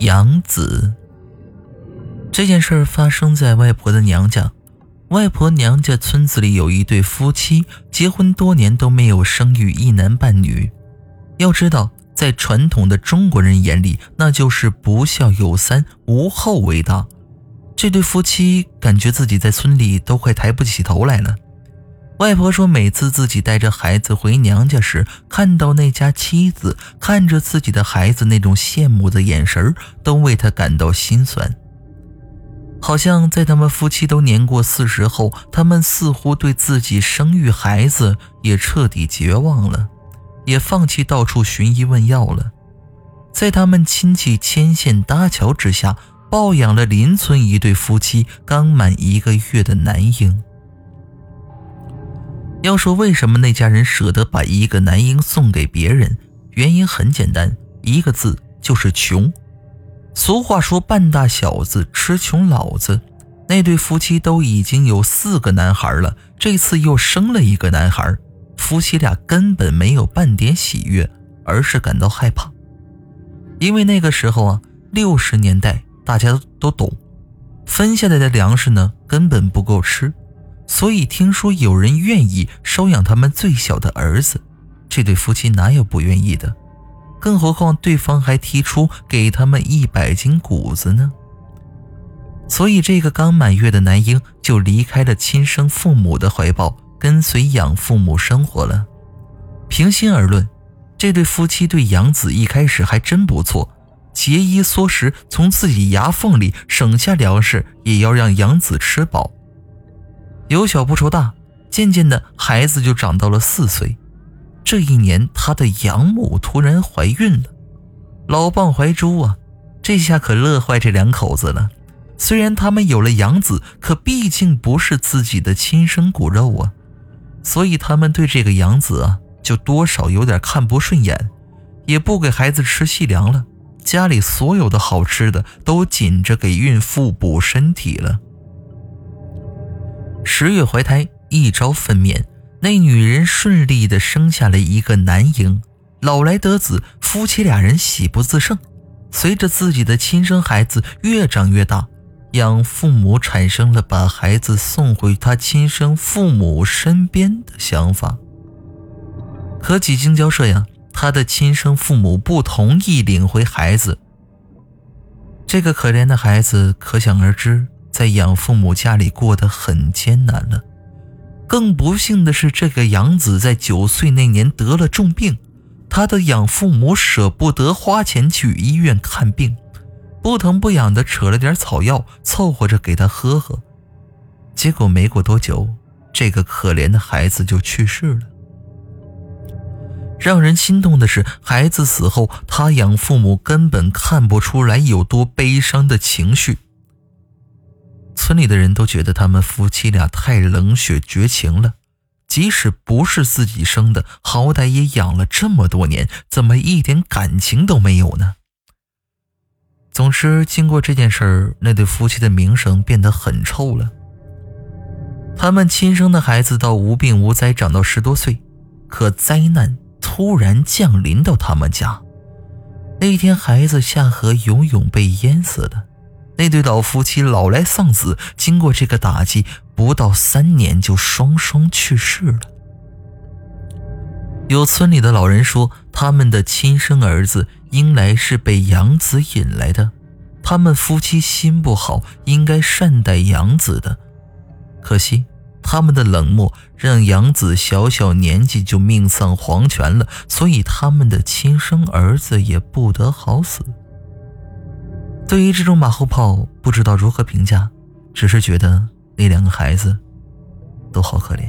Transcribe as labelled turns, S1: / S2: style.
S1: 养子这件事发生在外婆的娘家。外婆娘家村子里有一对夫妻，结婚多年都没有生育一男半女。要知道，在传统的中国人眼里，那就是不孝有三，无后为大。这对夫妻感觉自己在村里都快抬不起头来了。外婆说，每次自己带着孩子回娘家时，看到那家妻子看着自己的孩子那种羡慕的眼神都为他感到心酸。好像在他们夫妻都年过四十后，他们似乎对自己生育孩子也彻底绝望了，也放弃到处寻医问药了。在他们亲戚牵线搭桥之下，抱养了邻村一对夫妻刚满一个月的男婴。要说为什么那家人舍得把一个男婴送给别人，原因很简单，一个字就是穷。俗话说“半大小子吃穷老子”，那对夫妻都已经有四个男孩了，这次又生了一个男孩，夫妻俩根本没有半点喜悦，而是感到害怕。因为那个时候啊，六十年代大家都懂，分下来的粮食呢根本不够吃。所以听说有人愿意收养他们最小的儿子，这对夫妻哪有不愿意的？更何况对方还提出给他们一百斤谷子呢。所以这个刚满月的男婴就离开了亲生父母的怀抱，跟随养父母生活了。平心而论，这对夫妻对养子一开始还真不错，节衣缩食，从自己牙缝里省下粮食，也要让养子吃饱。有小不愁大，渐渐的孩子就长到了四岁。这一年，他的养母突然怀孕了，老蚌怀珠啊，这下可乐坏这两口子了。虽然他们有了养子，可毕竟不是自己的亲生骨肉啊，所以他们对这个养子啊，就多少有点看不顺眼，也不给孩子吃细粮了，家里所有的好吃的都紧着给孕妇补身体了。十月怀胎，一朝分娩，那女人顺利的生下了一个男婴。老来得子，夫妻俩人喜不自胜。随着自己的亲生孩子越长越大，养父母产生了把孩子送回他亲生父母身边的想法。可几经交涉呀，他的亲生父母不同意领回孩子。这个可怜的孩子，可想而知。在养父母家里过得很艰难了，更不幸的是，这个养子在九岁那年得了重病，他的养父母舍不得花钱去医院看病，不疼不痒的扯了点草药凑合着给他喝喝，结果没过多久，这个可怜的孩子就去世了。让人心痛的是，孩子死后，他养父母根本看不出来有多悲伤的情绪。村里的人都觉得他们夫妻俩太冷血绝情了，即使不是自己生的，好歹也养了这么多年，怎么一点感情都没有呢？总之，经过这件事儿，那对夫妻的名声变得很臭了。他们亲生的孩子到无病无灾，长到十多岁，可灾难突然降临到他们家。那天，孩子下河游泳被淹死了。那对老夫妻老来丧子，经过这个打击，不到三年就双双去世了。有村里的老人说，他们的亲生儿子应来是被养子引来的，他们夫妻心不好，应该善待养子的。可惜他们的冷漠让养子小小年纪就命丧黄泉了，所以他们的亲生儿子也不得好死。对于这种马后炮，不知道如何评价，只是觉得那两个孩子都好可怜。